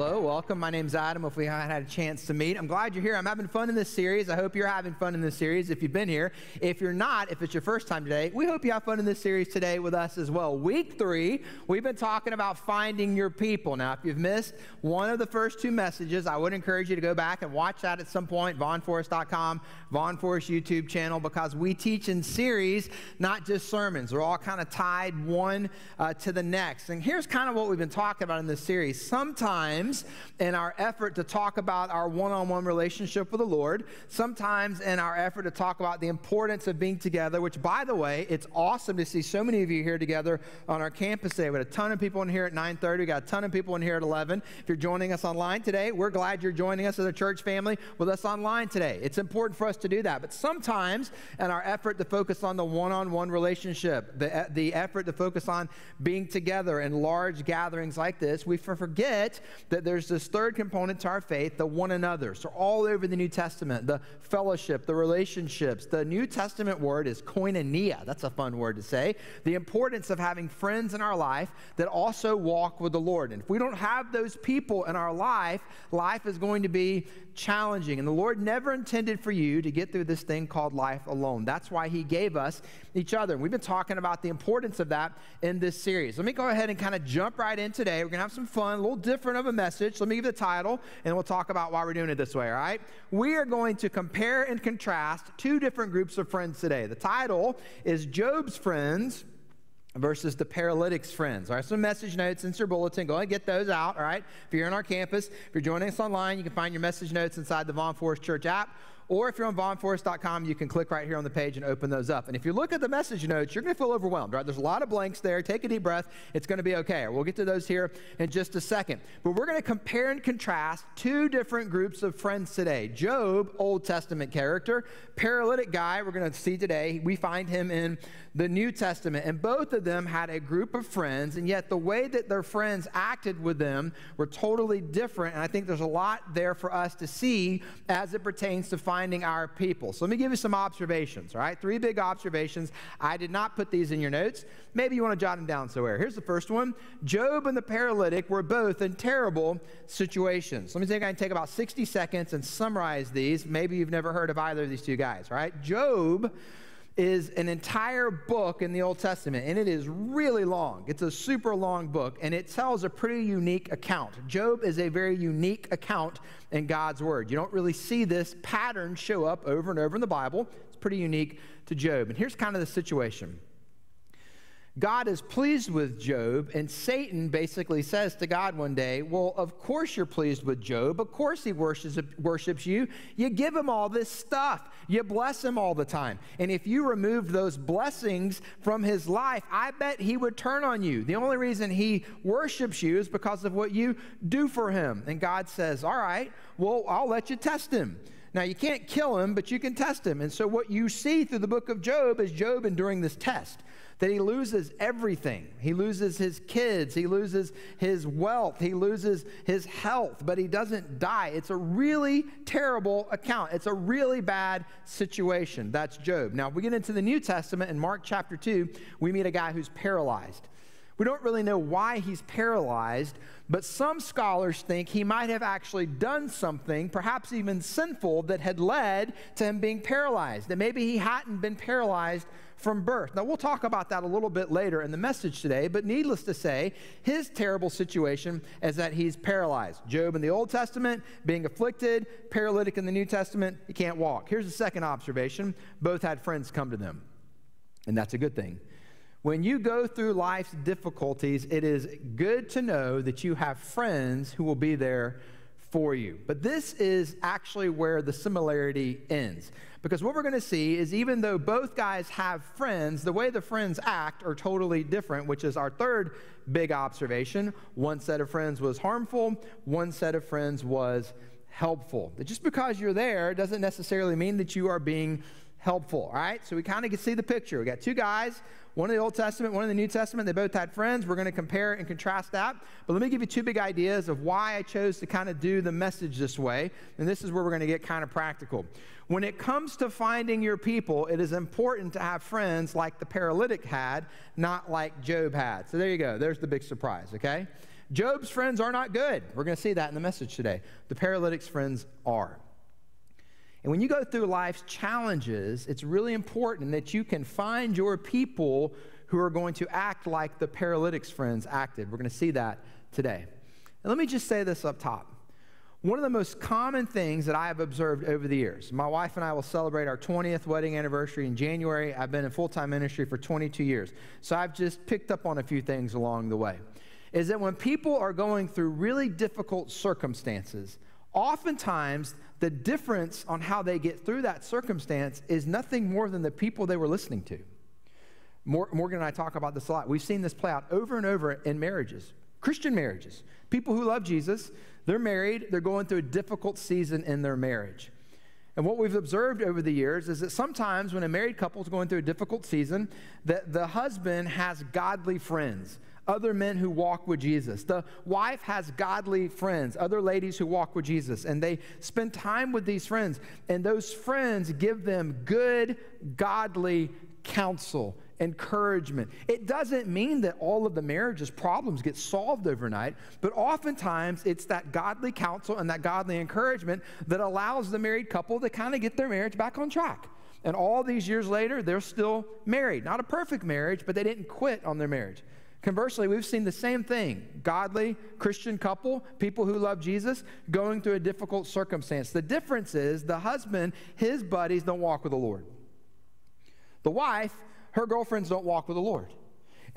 hello, welcome. My name's Adam. If we haven't had a chance to meet, I'm glad you're here. I'm having fun in this series. I hope you're having fun in this series if you've been here. If you're not, if it's your first time today, we hope you have fun in this series today with us as well. Week three, we've been talking about finding your people. Now, if you've missed one of the first two messages, I would encourage you to go back and watch that at some point, vaughnforest.com, Vaughn Forest YouTube channel, because we teach in series, not just sermons. They're all kind of tied one uh, to the next. And here's kind of what we've been talking about in this series. Sometimes in our effort to talk about our one on one relationship with the Lord, sometimes in our effort to talk about the importance of being together, which, by the way, it's awesome to see so many of you here together on our campus today. We had a ton of people in here at 9.30. We got a ton of people in here at 11. If you're joining us online today, we're glad you're joining us as a church family with us online today. It's important for us to do that. But sometimes in our effort to focus on the one on one relationship, the, the effort to focus on being together in large gatherings like this, we forget that there's this third component to our faith, the one another. So, all over the New Testament, the fellowship, the relationships. The New Testament word is koinonia. That's a fun word to say. The importance of having friends in our life that also walk with the Lord. And if we don't have those people in our life, life is going to be challenging. And the Lord never intended for you to get through this thing called life alone. That's why He gave us each other. And we've been talking about the importance of that in this series. Let me go ahead and kind of jump right in today. We're going to have some fun, a little different of a message. Let me give the title, and we'll talk about why we're doing it this way, all right? We are going to compare and contrast two different groups of friends today. The title is Job's Friends versus the paralytic's friends. All right, some message notes in your bulletin. Go ahead and get those out. All right, if you're in our campus, if you're joining us online, you can find your message notes inside the Vaughn Forest Church app or if you're on vaughnforest.com, you can click right here on the page and open those up. And if you look at the message notes, you're going to feel overwhelmed, right? There's a lot of blanks there. Take a deep breath. It's going to be okay. We'll get to those here in just a second. But we're going to compare and contrast two different groups of friends today. Job, Old Testament character, paralytic guy, we're going to see today. We find him in the New Testament. And both of them had a group of friends, and yet the way that their friends acted with them were totally different. And I think there's a lot there for us to see as it pertains to finding our people. So let me give you some observations, all right? Three big observations. I did not put these in your notes. Maybe you want to jot them down somewhere. Here's the first one Job and the paralytic were both in terrible situations. Let me think I can take about 60 seconds and summarize these. Maybe you've never heard of either of these two guys, right? Job is an entire book in the Old Testament, and it is really long. It's a super long book, and it tells a pretty unique account. Job is a very unique account in God's Word. You don't really see this pattern show up over and over in the Bible. It's pretty unique to Job. And here's kind of the situation God is pleased with Job, and Satan basically says to God one day, Well, of course you're pleased with Job. Of course he worships, worships you. You give him all this stuff, you bless him all the time. And if you removed those blessings from his life, I bet he would turn on you. The only reason he worships you is because of what you do for him. And God says, All right, well, I'll let you test him. Now, you can't kill him, but you can test him. And so, what you see through the book of Job is Job enduring this test that he loses everything. He loses his kids, he loses his wealth, he loses his health, but he doesn't die. It's a really terrible account. It's a really bad situation. That's Job. Now, if we get into the New Testament in Mark chapter 2, we meet a guy who's paralyzed. We don't really know why he's paralyzed, but some scholars think he might have actually done something, perhaps even sinful, that had led to him being paralyzed. That maybe he hadn't been paralyzed from birth. Now, we'll talk about that a little bit later in the message today, but needless to say, his terrible situation is that he's paralyzed. Job in the Old Testament, being afflicted, paralytic in the New Testament, he can't walk. Here's the second observation both had friends come to them, and that's a good thing. When you go through life's difficulties, it is good to know that you have friends who will be there for you. But this is actually where the similarity ends. Because what we're going to see is even though both guys have friends, the way the friends act are totally different, which is our third big observation. One set of friends was harmful, one set of friends was helpful. Just because you're there doesn't necessarily mean that you are being helpful, all right? So we kind of can see the picture. We got two guys, one in the Old Testament, one in the New Testament. They both had friends. We're going to compare and contrast that. But let me give you two big ideas of why I chose to kind of do the message this way. And this is where we're going to get kind of practical. When it comes to finding your people, it is important to have friends like the paralytic had, not like Job had. So there you go. There's the big surprise, okay? Job's friends are not good. We're going to see that in the message today. The paralytic's friends are. And when you go through life's challenges, it's really important that you can find your people who are going to act like the paralytic's friends acted. We're going to see that today. And let me just say this up top. One of the most common things that I have observed over the years, my wife and I will celebrate our 20th wedding anniversary in January. I've been in full time ministry for 22 years. So I've just picked up on a few things along the way. Is that when people are going through really difficult circumstances, oftentimes the difference on how they get through that circumstance is nothing more than the people they were listening to. Morgan and I talk about this a lot. We've seen this play out over and over in marriages, Christian marriages. People who love Jesus, they're married, they're going through a difficult season in their marriage. And what we've observed over the years is that sometimes when a married couple is going through a difficult season, that the husband has godly friends, other men who walk with Jesus. The wife has godly friends, other ladies who walk with Jesus, and they spend time with these friends, and those friends give them good, godly counsel encouragement. It doesn't mean that all of the marriage's problems get solved overnight, but oftentimes it's that godly counsel and that godly encouragement that allows the married couple to kind of get their marriage back on track. And all these years later, they're still married. Not a perfect marriage, but they didn't quit on their marriage. Conversely, we've seen the same thing godly Christian couple, people who love Jesus, going through a difficult circumstance. The difference is the husband, his buddies don't walk with the Lord. The wife her girlfriends don't walk with the Lord.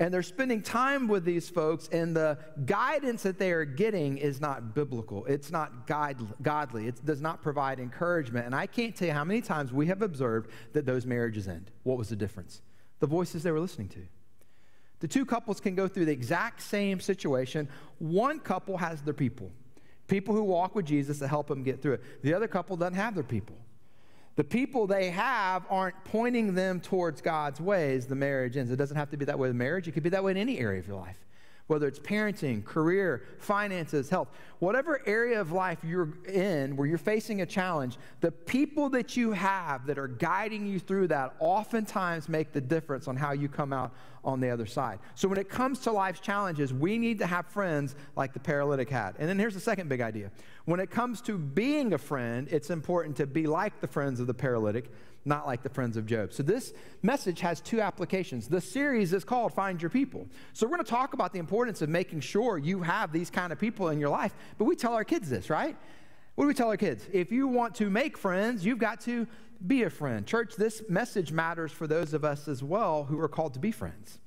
And they're spending time with these folks, and the guidance that they are getting is not biblical. It's not godly. It does not provide encouragement. And I can't tell you how many times we have observed that those marriages end. What was the difference? The voices they were listening to. The two couples can go through the exact same situation. One couple has their people, people who walk with Jesus to help them get through it. The other couple doesn't have their people the people they have aren't pointing them towards God's ways, the marriage ends. It doesn't have to be that way with marriage, it could be that way in any area of your life whether it's parenting, career, finances, health, whatever area of life you're in where you're facing a challenge, the people that you have that are guiding you through that oftentimes make the difference on how you come out on the other side. So when it comes to life's challenges, we need to have friends like the paralytic had. And then here's the second big idea. When it comes to being a friend, it's important to be like the friends of the paralytic not like the friends of Job. So this message has two applications. The series is called Find Your People. So we're going to talk about the importance of making sure you have these kind of people in your life. But we tell our kids this, right? What do we tell our kids? If you want to make friends, you've got to be a friend. Church, this message matters for those of us as well who are called to be friends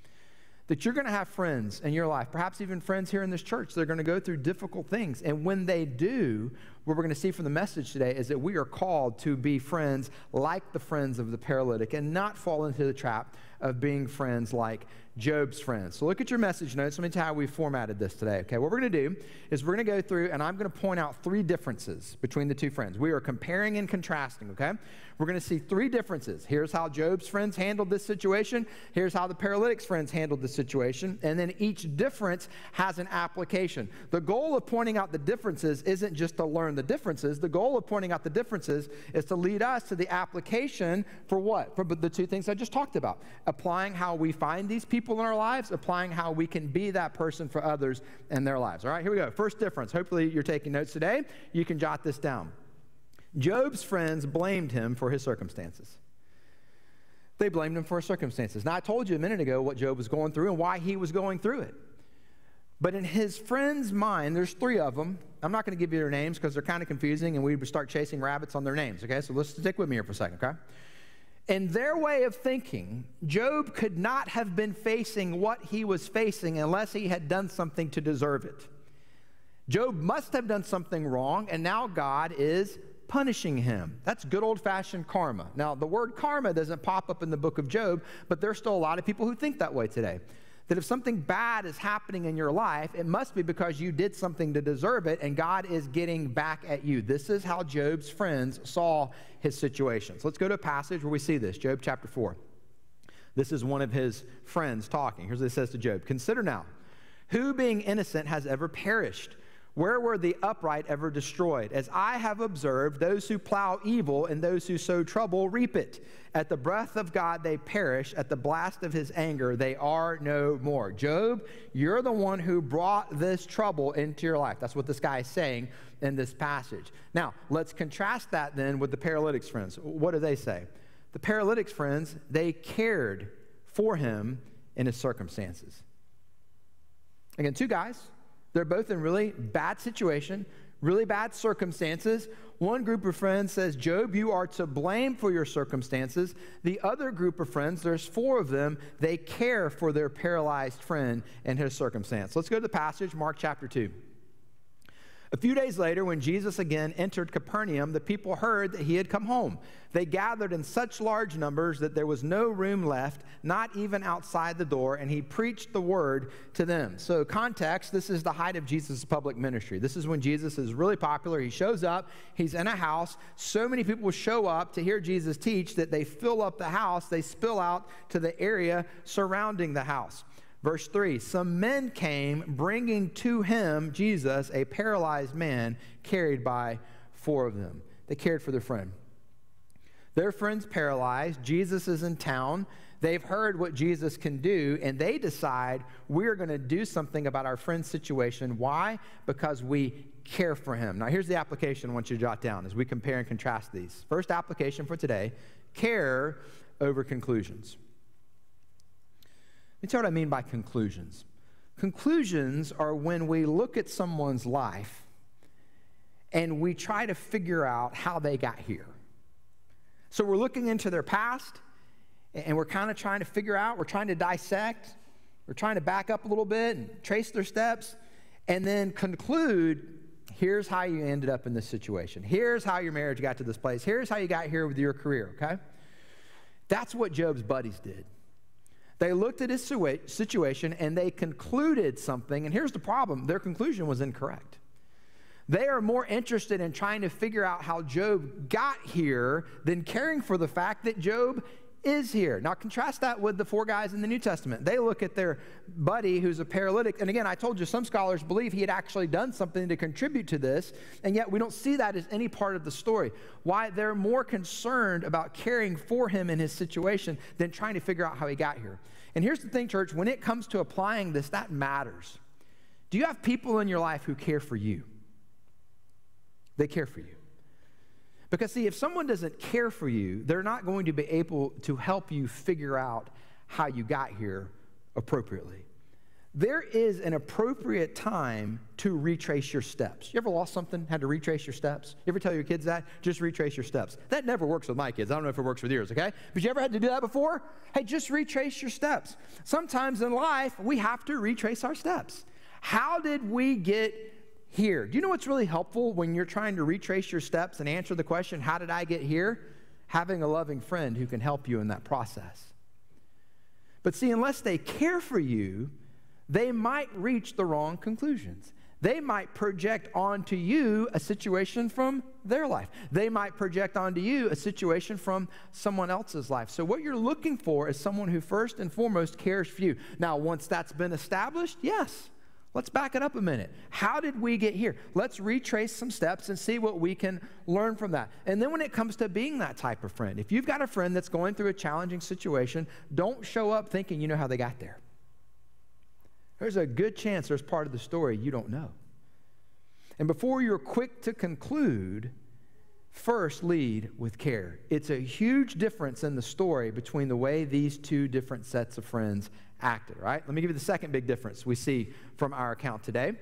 that you're going to have friends in your life, perhaps even friends here in this church, that are going to go through difficult things. And when they do, what we're going to see from the message today is that we are called to be friends like the friends of the paralytic and not fall into the trap of being friends like Job's friends. So look at your message notes. Let me tell you how we formatted this today. Okay, what we're going to do is we're going to go through and I'm going to point out three differences between the two friends. We are comparing and contrasting, okay? We're going to see three differences. Here's how Job's friends handled this situation. Here's how the paralytic's friends handled the situation. And then each difference has an application. The goal of pointing out the differences isn't just to learn the differences. The goal of pointing out the differences is to lead us to the application for what? For the two things I just talked about. Applying how we find these people in our lives, applying how we can be that person for others in their lives. All right, here we go. First difference. Hopefully you're taking notes today. You can jot this down. Job's friends blamed him for his circumstances. They blamed him for his circumstances. Now, I told you a minute ago what Job was going through and why he was going through it. But in his friend's mind, there's three of them. I'm not going to give you their names because they're kind of confusing and we would start chasing rabbits on their names, okay? So let's stick with me here for a second, okay? In their way of thinking, Job could not have been facing what he was facing unless he had done something to deserve it. Job must have done something wrong, and now God is punishing him. That's good old fashioned karma. Now, the word karma doesn't pop up in the book of Job, but there's still a lot of people who think that way today. That if something bad is happening in your life, it must be because you did something to deserve it, and God is getting back at you. This is how Job's friends saw his situation. So let's go to a passage where we see this Job chapter 4. This is one of his friends talking. Here's what he says to Job Consider now, who being innocent has ever perished? Where were the upright ever destroyed? As I have observed, those who plow evil and those who sow trouble reap it. At the breath of God they perish, at the blast of his anger they are no more. Job, you're the one who brought this trouble into your life. That's what this guy is saying in this passage. Now, let's contrast that then with the paralytic's friends. What do they say? The paralytic's friends, they cared for him in his circumstances. Again, two guys they're both in really bad situation, really bad circumstances. One group of friends says, Job, you are to blame for your circumstances. The other group of friends, there's four of them, they care for their paralyzed friend and his circumstance. Let's go to the passage, Mark chapter 2. A few days later, when Jesus again entered Capernaum, the people heard that he had come home. They gathered in such large numbers that there was no room left, not even outside the door, and he preached the word to them. So, context this is the height of Jesus' public ministry. This is when Jesus is really popular. He shows up, he's in a house. So many people show up to hear Jesus teach that they fill up the house, they spill out to the area surrounding the house. Verse 3 Some men came bringing to him, Jesus, a paralyzed man carried by four of them. They cared for their friend. Their friend's paralyzed. Jesus is in town. They've heard what Jesus can do, and they decide we're going to do something about our friend's situation. Why? Because we care for him. Now, here's the application I want you to jot down as we compare and contrast these. First application for today care over conclusions. You what I mean by conclusions. Conclusions are when we look at someone's life and we try to figure out how they got here. So we're looking into their past and we're kind of trying to figure out, we're trying to dissect, we're trying to back up a little bit and trace their steps and then conclude here's how you ended up in this situation. Here's how your marriage got to this place. Here's how you got here with your career, okay? That's what Job's buddies did. They looked at his situation and they concluded something. And here's the problem their conclusion was incorrect. They are more interested in trying to figure out how Job got here than caring for the fact that Job is here. Now, contrast that with the four guys in the New Testament. They look at their buddy who's a paralytic. And again, I told you some scholars believe he had actually done something to contribute to this, and yet we don't see that as any part of the story. Why? They're more concerned about caring for him in his situation than trying to figure out how he got here. And here's the thing, church when it comes to applying this, that matters. Do you have people in your life who care for you? They care for you. Because, see, if someone doesn't care for you, they're not going to be able to help you figure out how you got here appropriately. There is an appropriate time to retrace your steps. You ever lost something, had to retrace your steps? You ever tell your kids that? Just retrace your steps. That never works with my kids. I don't know if it works with yours, okay? But you ever had to do that before? Hey, just retrace your steps. Sometimes in life, we have to retrace our steps. How did we get here. Do you know what's really helpful when you're trying to retrace your steps and answer the question, How did I get here? Having a loving friend who can help you in that process. But see, unless they care for you, they might reach the wrong conclusions. They might project onto you a situation from their life. They might project onto you a situation from someone else's life. So, what you're looking for is someone who, first and foremost, cares for you. Now, once that's been established, yes, Let's back it up a minute. How did we get here? Let's retrace some steps and see what we can learn from that. And then when it comes to being that type of friend, if you've got a friend that's going through a challenging situation, don't show up thinking you know how they got there. There's a good chance there's part of the story you don't know. And before you're quick to conclude, first lead with care. It's a huge difference in the story between the way these two different sets of friends acted, right? Let me give you the second big difference we see from our account today.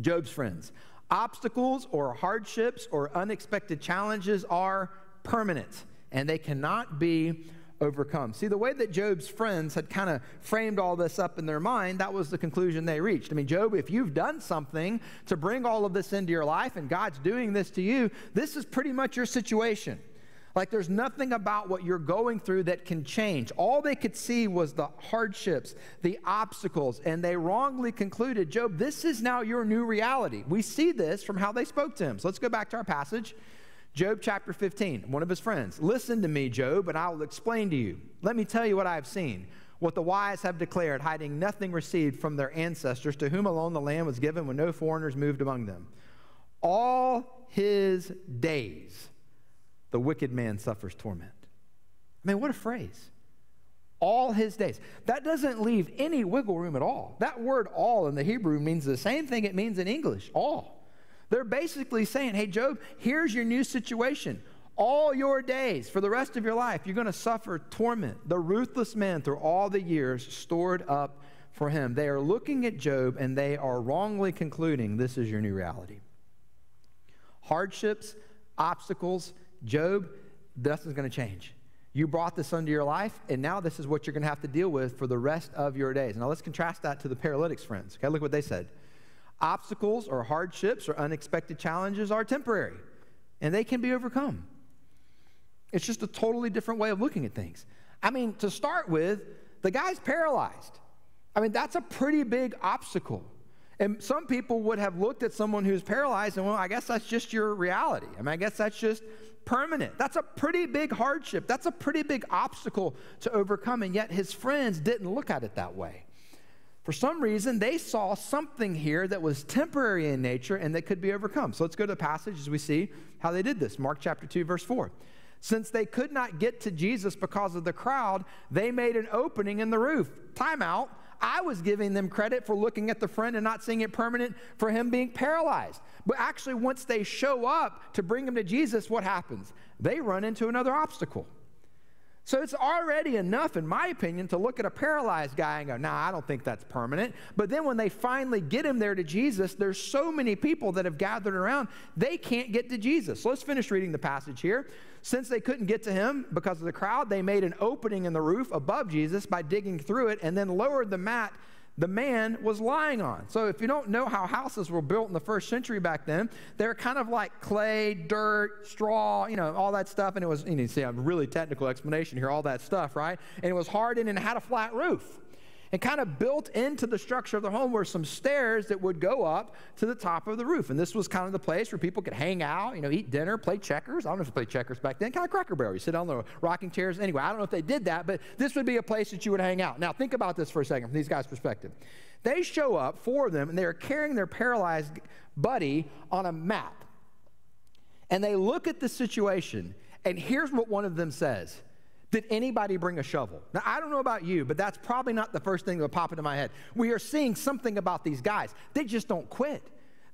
Job's friends. Obstacles or hardships or unexpected challenges are permanent and they cannot be overcome. See, the way that Job's friends had kind of framed all this up in their mind, that was the conclusion they reached. I mean, Job, if you've done something to bring all of this into your life and God's doing this to you, this is pretty much your situation. Like there's nothing about what you're going through that can change. All they could see was the hardships, the obstacles, and they wrongly concluded, Job, this is now your new reality. We see this from how they spoke to him. So let's go back to our passage. Job chapter 15, one of his friends. Listen to me, Job, and I will explain to you. Let me tell you what I have seen. what the wise have declared, hiding nothing received from their ancestors, to whom alone the land was given when no foreigners moved among them. All his days, the wicked man suffers torment. I mean, what a phrase. All his days. That doesn't leave any wiggle room at all. That word all in the Hebrew means the same thing it means in English all. They're basically saying, hey, Job, here's your new situation all your days, for the rest of your life, you're going to suffer torment. The ruthless man through all the years stored up for him. They are looking at Job and they are wrongly concluding this is your new reality. Hardships, obstacles, Job, nothing's going to change. You brought this into your life, and now this is what you're going to have to deal with for the rest of your days. Now let's contrast that to the paralytics, friends. Okay, look what they said. Obstacles or hardships or unexpected challenges are temporary, and they can be overcome. It's just a totally different way of looking at things. I mean, to start with, the guy's paralyzed. I mean, that's a pretty big obstacle. And some people would have looked at someone who's paralyzed and, well, I guess that's just your reality. I mean, I guess that's just permanent. That's a pretty big hardship. That's a pretty big obstacle to overcome. And yet his friends didn't look at it that way. For some reason, they saw something here that was temporary in nature and that could be overcome. So let's go to the passage as we see how they did this. Mark chapter 2, verse 4. Since they could not get to Jesus because of the crowd, they made an opening in the roof. Time out. I was giving them credit for looking at the friend and not seeing it permanent for him being paralyzed. But actually, once they show up to bring him to Jesus, what happens? They run into another obstacle. So it's already enough, in my opinion, to look at a paralyzed guy and go, nah, I don't think that's permanent. But then when they finally get him there to Jesus, there's so many people that have gathered around, they can't get to Jesus. So let's finish reading the passage here. Since they couldn't get to him because of the crowd, they made an opening in the roof above Jesus by digging through it and then lowered the mat the man was lying on. So if you don't know how houses were built in the first century back then, they're kind of like clay, dirt, straw, you know, all that stuff. And it was, you, see a really technical explanation here, all that stuff, right? And it was hardened and had a flat roof and kind of built into the structure of the home were some stairs that would go up to the top of the roof. And this was kind of the place where people could hang out, you know, eat dinner, play checkers. I don't know if they played checkers back then, kind of cracker barrel. You sit on the rocking chairs. Anyway, I don't know if they did that, but this would be a place that you would hang out. Now, think about this for a second from these guys' perspective. They show up, four of them, and they are carrying their paralyzed buddy on a map. And they look at the situation, and here's what one of them says did anybody bring a shovel? Now, I don't know about you, but that's probably not the first thing that would pop into my head. We are seeing something about these guys. They just don't quit.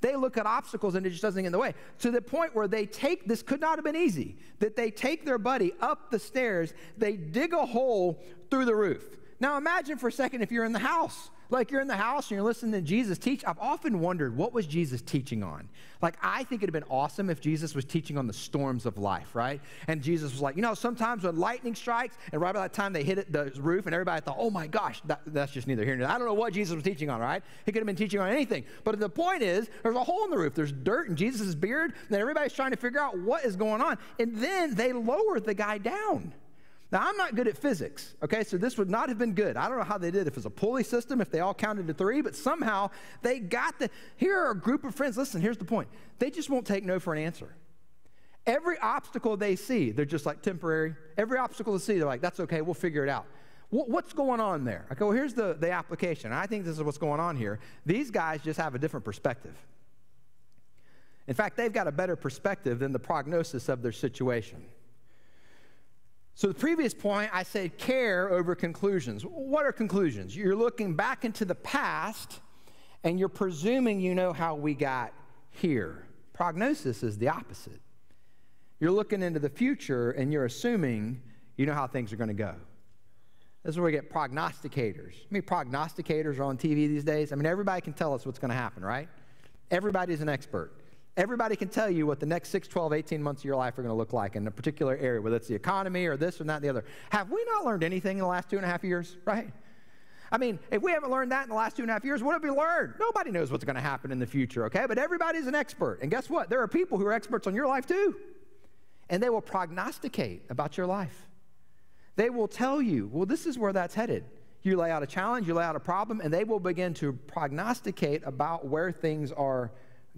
They look at obstacles and it just doesn't get in the way. To the point where they take, this could not have been easy, that they take their buddy up the stairs, they dig a hole through the roof. Now imagine for a second if you're in the house like you're in the house and you're listening to Jesus teach. I've often wondered, what was Jesus teaching on? Like, I think it'd have been awesome if Jesus was teaching on the storms of life, right? And Jesus was like, you know, sometimes when lightning strikes, and right by that time they hit it, the roof, and everybody thought, oh my gosh, that, that's just neither here nor there. I don't know what Jesus was teaching on, right? He could have been teaching on anything. But the point is, there's a hole in the roof. There's dirt in Jesus' beard, and everybody's trying to figure out what is going on. And then they lower the guy down. Now, I'm not good at physics, okay? So this would not have been good. I don't know how they did, if it was a pulley system, if they all counted to three, but somehow they got the. Here are a group of friends. Listen, here's the point they just won't take no for an answer. Every obstacle they see, they're just like temporary. Every obstacle they see, they're like, that's okay, we'll figure it out. What's going on there? Okay, well, here's the, the application. I think this is what's going on here. These guys just have a different perspective. In fact, they've got a better perspective than the prognosis of their situation. So, the previous point, I said care over conclusions. What are conclusions? You're looking back into the past and you're presuming you know how we got here. Prognosis is the opposite. You're looking into the future and you're assuming you know how things are going to go. This is where we get prognosticators. I mean, prognosticators are on TV these days. I mean, everybody can tell us what's going to happen, right? Everybody's an expert. Everybody can tell you what the next 6, 12, 18 months of your life are going to look like in a particular area, whether it's the economy or this or that and the other. Have we not learned anything in the last two and a half years, right? I mean, if we haven't learned that in the last two and a half years, what have we learned? Nobody knows what's going to happen in the future, okay? But everybody's an expert. And guess what? There are people who are experts on your life too. And they will prognosticate about your life. They will tell you, well, this is where that's headed. You lay out a challenge, you lay out a problem, and they will begin to prognosticate about where things are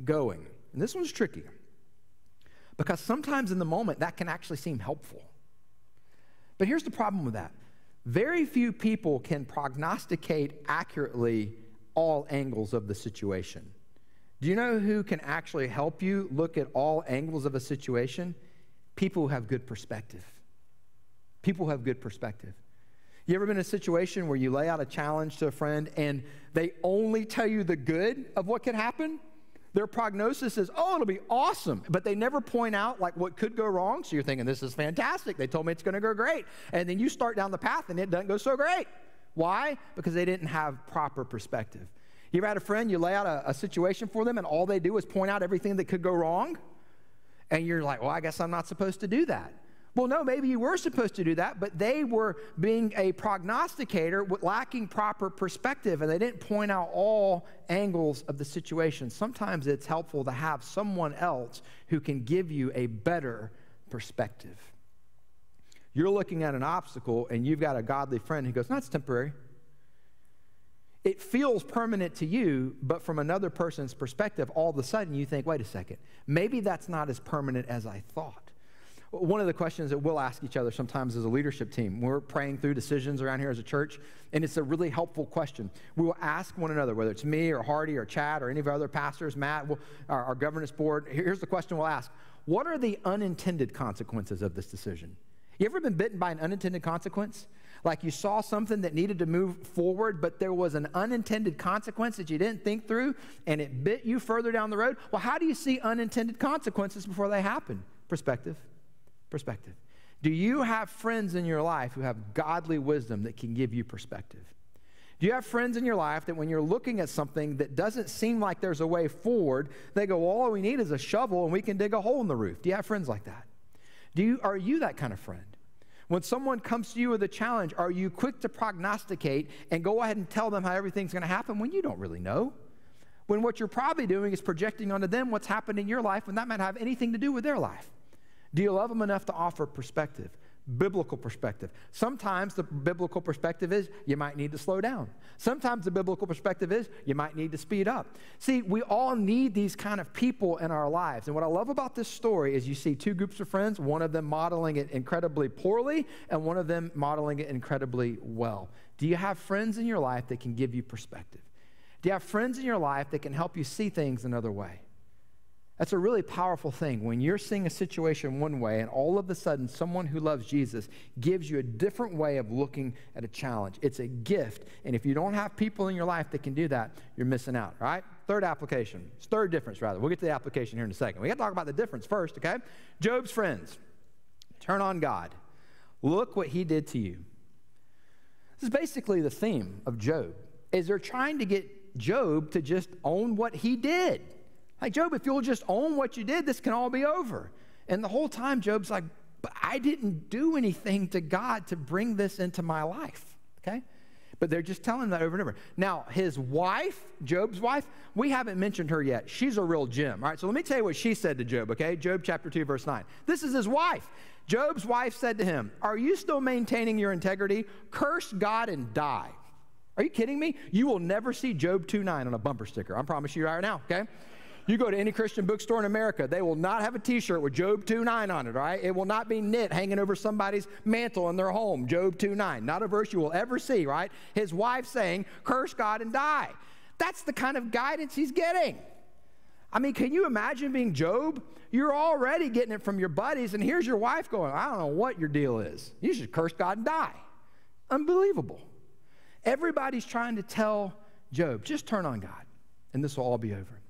going. And this one's tricky because sometimes in the moment that can actually seem helpful. But here's the problem with that Very few people can prognosticate accurately all angles of the situation. Do you know who can actually help you look at all angles of a situation? People who have good perspective. People who have good perspective. You ever been in a situation where you lay out a challenge to a friend and they only tell you the good of what could happen? Their prognosis is, oh, it'll be awesome. But they never point out like what could go wrong. So you're thinking, this is fantastic. They told me it's going to go great. And then you start down the path and it doesn't go so great. Why? Because they didn't have proper perspective. You ever had a friend, you lay out a, a situation for them and all they do is point out everything that could go wrong? And you're like, well, I guess I'm not supposed to do that. Well, no, maybe you were supposed to do that, but they were being a prognosticator lacking proper perspective and they didn't point out all angles of the situation. Sometimes it's helpful to have someone else who can give you a better perspective. You're looking at an obstacle and you've got a godly friend who goes, No, temporary. It feels permanent to you, but from another person's perspective, all of a sudden you think, wait a second, maybe that's not as permanent as I thought. One of the questions that we'll ask each other sometimes as a leadership team, we're praying through decisions around here as a church, and it's a really helpful question. We will ask one another, whether it's me or Hardy or Chad or any of our other pastors, Matt, our, our governance board. Here's the question we'll ask What are the unintended consequences of this decision? You ever been bitten by an unintended consequence? Like you saw something that needed to move forward, but there was an unintended consequence that you didn't think through, and it bit you further down the road? Well, how do you see unintended consequences before they happen? Perspective perspective. Do you have friends in your life who have godly wisdom that can give you perspective? Do you have friends in your life that when you're looking at something that doesn't seem like there's a way forward, they go, well, all we need is a shovel and we can dig a hole in the roof? Do you have friends like that? Do you, are you that kind of friend? When someone comes to you with a challenge, are you quick to prognosticate and go ahead and tell them how everything's going to happen when you don't really know? When what you're probably doing is projecting onto them what's happened in your life when that might have anything to do with their life. Do you love them enough to offer perspective? Biblical perspective. Sometimes the biblical perspective is you might need to slow down. Sometimes the biblical perspective is you might need to speed up. See, we all need these kind of people in our lives. And what I love about this story is you see two groups of friends, one of them modeling it incredibly poorly, and one of them modeling it incredibly well. Do you have friends in your life that can give you perspective? Do you have friends in your life that can help you see things another way? That's a really powerful thing when you're seeing a situation one way and all of a sudden someone who loves Jesus gives you a different way of looking at a challenge. It's a gift. And if you don't have people in your life that can do that, you're missing out, right? Third application, third difference rather. We'll get to the application here in a second. We got to talk about the difference first, okay? Job's friends. Turn on God. Look what he did to you. This is basically the theme of Job. Is they're trying to get Job to just own what he did. Like, Job, if you'll just own what you did, this can all be over. And the whole time, Job's like, but I didn't do anything to God to bring this into my life. Okay? But they're just telling that over and over. Now, his wife, Job's wife, we haven't mentioned her yet. She's a real gem. All right, so let me tell you what she said to Job, okay? Job chapter 2, verse 9. This is his wife. Job's wife said to him, Are you still maintaining your integrity? Curse God and die. Are you kidding me? You will never see Job 2 9 on a bumper sticker. I promise you right now, okay? You go to any Christian bookstore in America, they will not have a t shirt with Job 2 9 on it, right? It will not be knit hanging over somebody's mantle in their home, Job 2 9. Not a verse you will ever see, right? His wife saying, Curse God and die. That's the kind of guidance he's getting. I mean, can you imagine being Job? You're already getting it from your buddies, and here's your wife going, I don't know what your deal is. You should curse God and die. Unbelievable. Everybody's trying to tell Job, just turn on God, and this will all be over.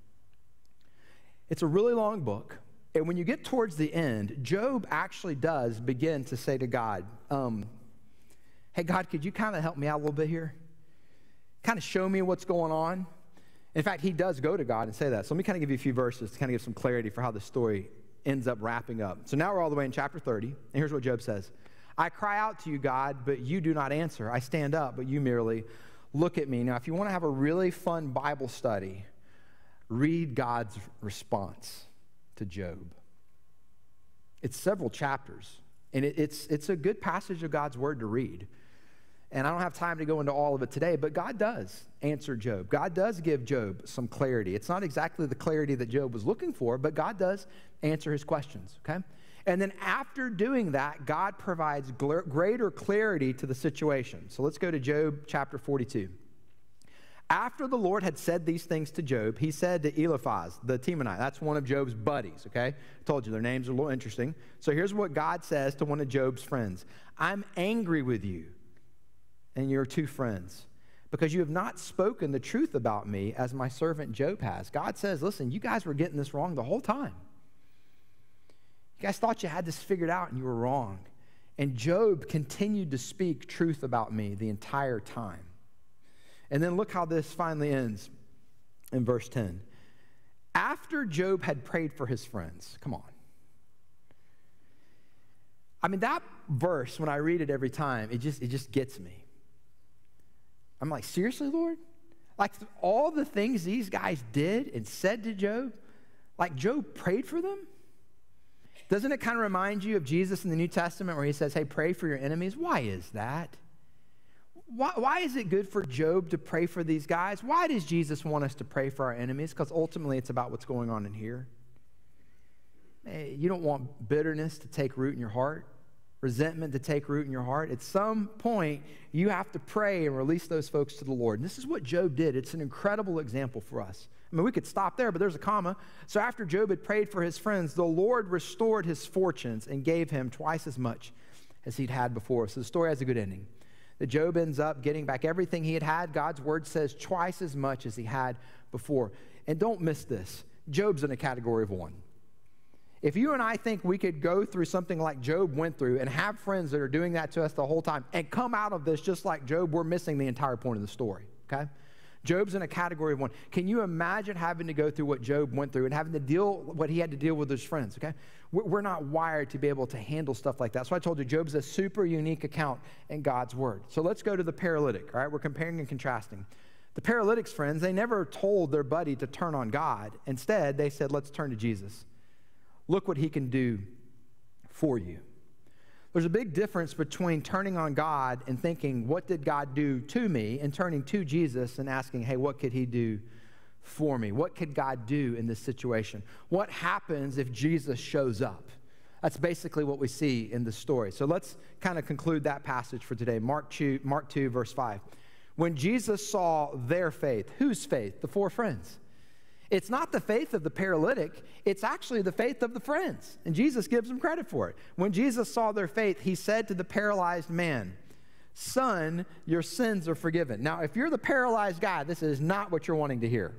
It's a really long book. And when you get towards the end, Job actually does begin to say to God, um, Hey, God, could you kind of help me out a little bit here? Kind of show me what's going on. In fact, he does go to God and say that. So let me kind of give you a few verses to kind of give some clarity for how the story ends up wrapping up. So now we're all the way in chapter 30, and here's what Job says I cry out to you, God, but you do not answer. I stand up, but you merely look at me. Now, if you want to have a really fun Bible study, read God's response to Job. It's several chapters, and it, it's, it's a good passage of God's word to read. And I don't have time to go into all of it today, but God does answer Job. God does give Job some clarity. It's not exactly the clarity that Job was looking for, but God does answer his questions, okay? And then after doing that, God provides greater clarity to the situation. So let's go to Job chapter 42. After the Lord had said these things to Job, he said to Eliphaz, the Temanite, that's one of Job's buddies, okay? I told you their names are a little interesting. So here's what God says to one of Job's friends I'm angry with you and your two friends because you have not spoken the truth about me as my servant Job has. God says, listen, you guys were getting this wrong the whole time. You guys thought you had this figured out and you were wrong. And Job continued to speak truth about me the entire time. And then look how this finally ends in verse 10. After Job had prayed for his friends, come on. I mean, that verse, when I read it every time, it just, it just gets me. I'm like, seriously, Lord? Like all the things these guys did and said to Job, like Job prayed for them? Doesn't it kind of remind you of Jesus in the New Testament where he says, hey, pray for your enemies? Why is that? Why, why is it good for Job to pray for these guys? Why does Jesus want us to pray for our enemies? Because ultimately it's about what's going on in here. You don't want bitterness to take root in your heart, resentment to take root in your heart. At some point, you have to pray and release those folks to the Lord. And this is what Job did. It's an incredible example for us. I mean, we could stop there, but there's a comma. So after Job had prayed for his friends, the Lord restored his fortunes and gave him twice as much as he'd had before. So the story has a good ending. That Job ends up getting back everything he had had. God's word says twice as much as he had before. And don't miss this Job's in a category of one. If you and I think we could go through something like Job went through and have friends that are doing that to us the whole time and come out of this just like Job, we're missing the entire point of the story, okay? Job's in a category of one. Can you imagine having to go through what Job went through and having to deal what he had to deal with his friends? Okay, we're not wired to be able to handle stuff like that. So I told you, Job's a super unique account in God's word. So let's go to the paralytic. All right, we're comparing and contrasting. The paralytic's friends, they never told their buddy to turn on God. Instead, they said, "Let's turn to Jesus. Look what He can do for you." There's a big difference between turning on God and thinking, what did God do to me? And turning to Jesus and asking, hey, what could he do for me? What could God do in this situation? What happens if Jesus shows up? That's basically what we see in the story. So let's kind of conclude that passage for today. Mark 2, Mark 2, verse 5. When Jesus saw their faith, whose faith? The four friends. It's not the faith of the paralytic, it's actually the faith of the friends. And Jesus gives them credit for it. When Jesus saw their faith, he said to the paralyzed man, Son, your sins are forgiven. Now, if you're the paralyzed guy, this is not what you're wanting to hear.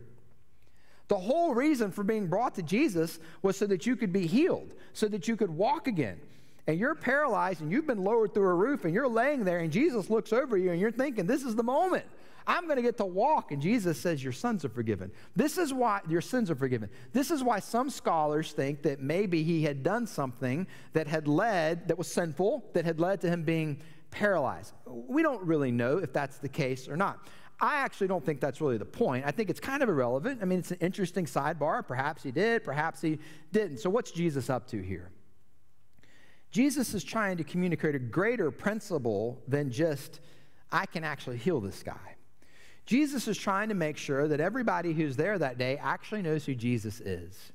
The whole reason for being brought to Jesus was so that you could be healed, so that you could walk again. And you're paralyzed and you've been lowered through a roof and you're laying there and Jesus looks over you and you're thinking, this is the moment. I'm going to get to walk. And Jesus says, Your sons are forgiven. This is why your sins are forgiven. This is why some scholars think that maybe he had done something that had led, that was sinful, that had led to him being paralyzed. We don't really know if that's the case or not. I actually don't think that's really the point. I think it's kind of irrelevant. I mean, it's an interesting sidebar. Perhaps he did, perhaps he didn't. So, what's Jesus up to here? Jesus is trying to communicate a greater principle than just, I can actually heal this guy. Jesus is trying to make sure that everybody who's there that day actually knows who Jesus is.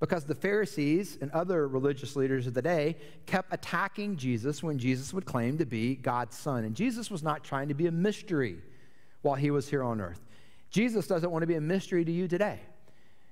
Because the Pharisees and other religious leaders of the day kept attacking Jesus when Jesus would claim to be God's son. And Jesus was not trying to be a mystery while he was here on earth. Jesus doesn't want to be a mystery to you today.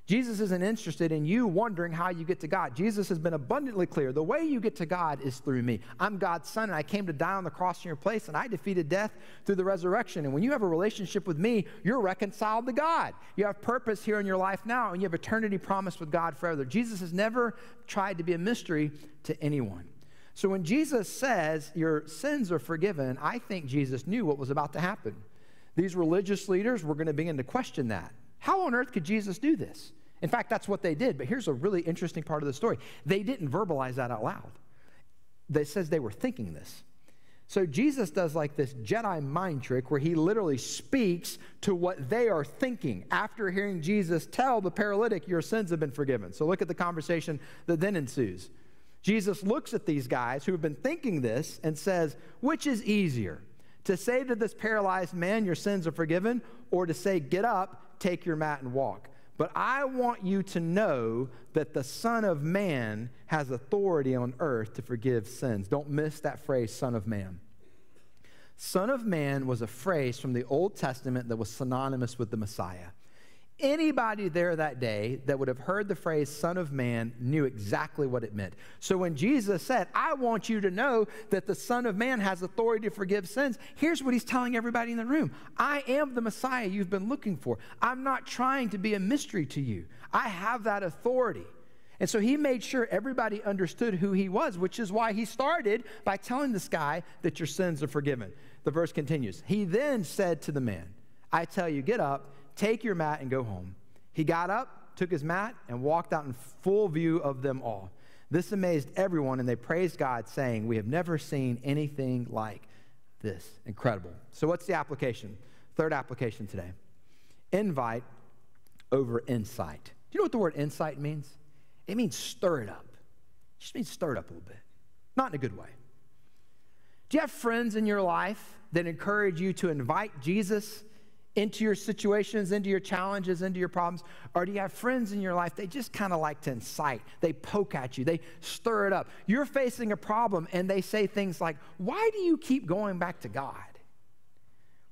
Jesus isn't interested in you wondering how you get to God. Jesus has been abundantly clear. The way you get to God is through me. I'm God's son, and I came to die on the cross in your place, and I defeated death through the resurrection. And when you have a relationship with me, you're reconciled to God. You have purpose here in your life now, and you have eternity promised with God forever. Jesus has never tried to be a mystery to anyone. So when Jesus says your sins are forgiven, I think Jesus knew what was about to happen. These religious leaders were going to begin to question that. How on earth could Jesus do this? In fact, that's what they did. But here's a really interesting part of the story they didn't verbalize that out loud, it says they were thinking this. So Jesus does like this Jedi mind trick where he literally speaks to what they are thinking after hearing Jesus tell the paralytic, Your sins have been forgiven. So look at the conversation that then ensues. Jesus looks at these guys who have been thinking this and says, Which is easier? To say to this paralyzed man, Your sins are forgiven, or to say, Get up, take your mat, and walk? but I want you to know that the Son of Man has authority on earth to forgive sins. Don't miss that phrase, Son of Man. Son of Man was a phrase from the Old Testament that was synonymous with the Messiah. Anybody there that day that would have heard the phrase Son of Man knew exactly what it meant. So when Jesus said, I want you to know that the Son of Man has authority to forgive sins, here's what he's telling everybody in the room I am the Messiah you've been looking for. I'm not trying to be a mystery to you, I have that authority. And so he made sure everybody understood who he was, which is why he started by telling this guy that your sins are forgiven. The verse continues. He then said to the man, I tell you, get up Take your mat and go home. He got up, took his mat, and walked out in full view of them all. This amazed everyone, and they praised God, saying, We have never seen anything like this. Incredible. So, what's the application? Third application today invite over incite. Do you know what the word incite means? It means stir it up. It just means stir it up a little bit, not in a good way. Do you have friends in your life that encourage you to invite Jesus into your situations, into your challenges, into your problems? Or do you have friends in your life, they just kind of like to incite, they poke at you, they stir it up. You're facing a problem and they say things like, Why do you keep going back to God?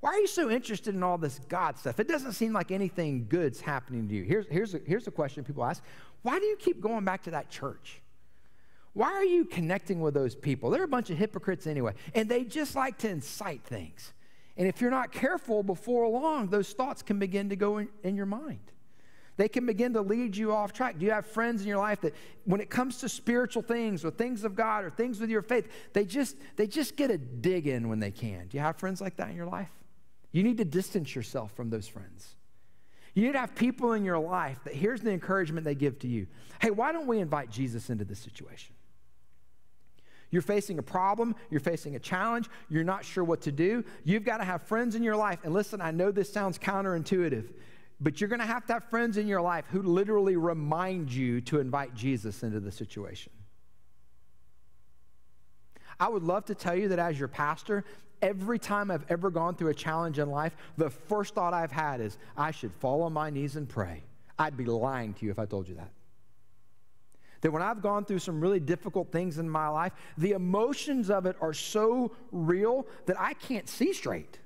Why are you so interested in all this God stuff? It doesn't seem like anything good's happening to you. Here's, here's, a, here's a question people ask Why do you keep going back to that church? Why are you connecting with those people? They're a bunch of hypocrites anyway, and they just like to incite things. And if you're not careful, before long, those thoughts can begin to go in, in, your mind. They can begin to lead you off track. Do you have friends in your life that when it comes to spiritual things or things of God or things with your faith, they just they just get a dig in when they can. Do you have friends like that in your life? You need to distance yourself from those friends. You need to have people in your life that here's the encouragement they give to you. Hey, why don't we invite Jesus into this situation? You're facing a problem, you're facing a challenge, you're not sure what to do. You've got to have friends in your life. And listen, I know this sounds counterintuitive, but you're going to have to have friends in your life who literally remind you to invite Jesus into the situation. I would love to tell you that as your pastor, every time I've ever gone through a challenge in life, the first thought I've had is, I should fall on my knees and pray. I'd be lying to you if I told you that that when I've gone through some really difficult things in my life, the emotions of it are so real that I can't see straight.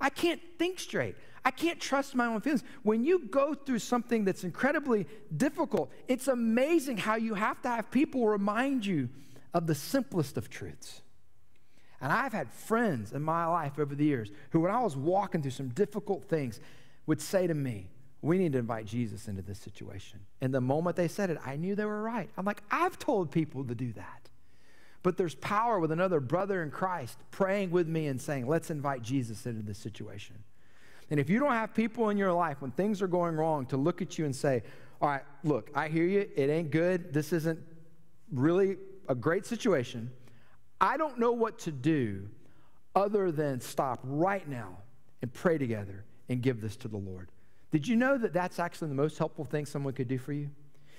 I can't think straight. I can't trust my own feelings. When you go through something that's incredibly difficult, it's amazing how you have to have people remind you of the simplest of truths. And I've had friends in my life over the years who, when I was walking through some difficult things, would say to me, we need to invite Jesus into this situation. And the moment they said it, I knew they were right. I'm like, I've told people to do that. But there's power with another brother in Christ praying with me and saying, let's invite Jesus into this situation. And if you don't have people in your life when things are going wrong to look at you and say, all right, look, I hear you. It ain't good. This isn't really a great situation. I don't know what to do other than stop right now and pray together and give this to the Lord. Did you know that that's actually the most helpful thing someone could do for you?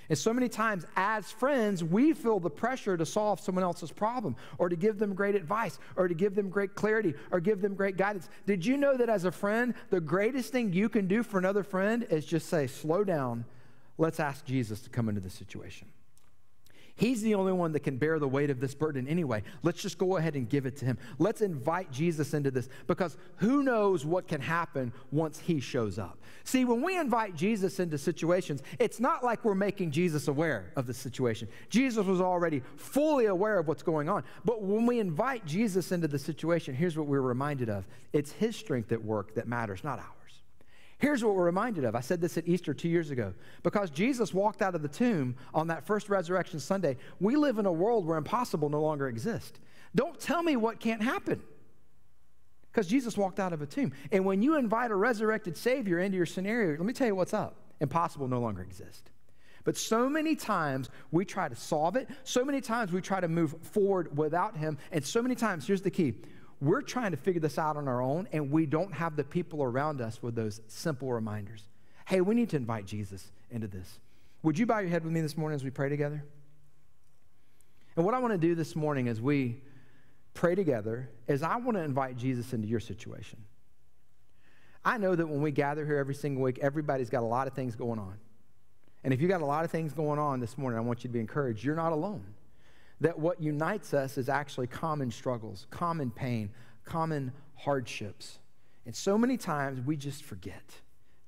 And so many times, as friends, we feel the pressure to solve someone else's problem or to give them great advice or to give them great clarity or give them great guidance. Did you know that as a friend, the greatest thing you can do for another friend is just say, slow down, let's ask Jesus to come into the situation? He's the only one that can bear the weight of this burden anyway. Let's just go ahead and give it to him. Let's invite Jesus into this because who knows what can happen once he shows up. See, when we invite Jesus into situations, it's not like we're making Jesus aware of the situation. Jesus was already fully aware of what's going on. But when we invite Jesus into the situation, here's what we're reminded of it's his strength at work that matters, not ours. Here's what we're reminded of. I said this at Easter two years ago. Because Jesus walked out of the tomb on that first resurrection Sunday, we live in a world where impossible no longer exists. Don't tell me what can't happen. Because Jesus walked out of a tomb. And when you invite a resurrected Savior into your scenario, let me tell you what's up. Impossible no longer exists. But so many times we try to solve it. So many times we try to move forward without Him. And so many times, here's the key we're trying to figure this out on our own, and we don't have the people around us with those simple reminders. Hey, we need to invite Jesus into this. Would you bow your head with me this morning as we pray together? And what I want to do this morning as we pray together is I want to invite Jesus into your situation. I know that when we gather here every single week, everybody's got a lot of things going on. And if you got a lot of things going on this morning, I want you to be encouraged. You're not alone. That what unites us is actually common struggles, common pain, common hardships. And so many times we just forget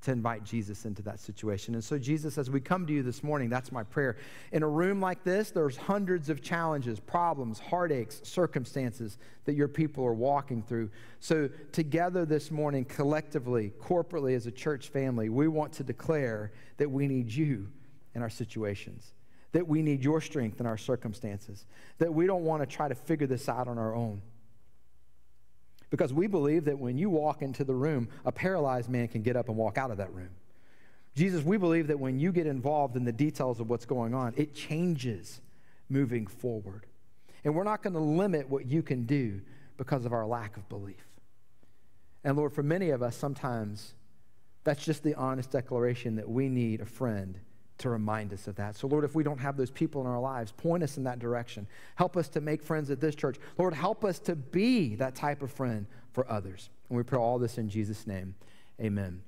to invite Jesus into that situation. And so, Jesus, as we come to you this morning, that's my prayer. In a room like this, there's hundreds of challenges, problems, heartaches, circumstances that your people are walking through. So, together this morning, collectively, corporately, as a church family, we want to declare that we need you in our situations, that we need your strength in our circumstances, that we don't want to try to figure this out on our own. Because we believe that when you walk into the room, a paralyzed man can get up and walk out of that room. Jesus, we believe that when you get involved in the details of what's going on, it changes moving forward. And we're not going to limit what you can do because of our lack of belief. And Lord, for many of us, sometimes that's just the honest declaration that we need a friend to remind us of that. So, Lord, if we don't have those people in our lives, point us in that direction. Help us to make friends at this church. Lord, help us to be that type of friend for others. And we pray all this in Jesus' name. Amen.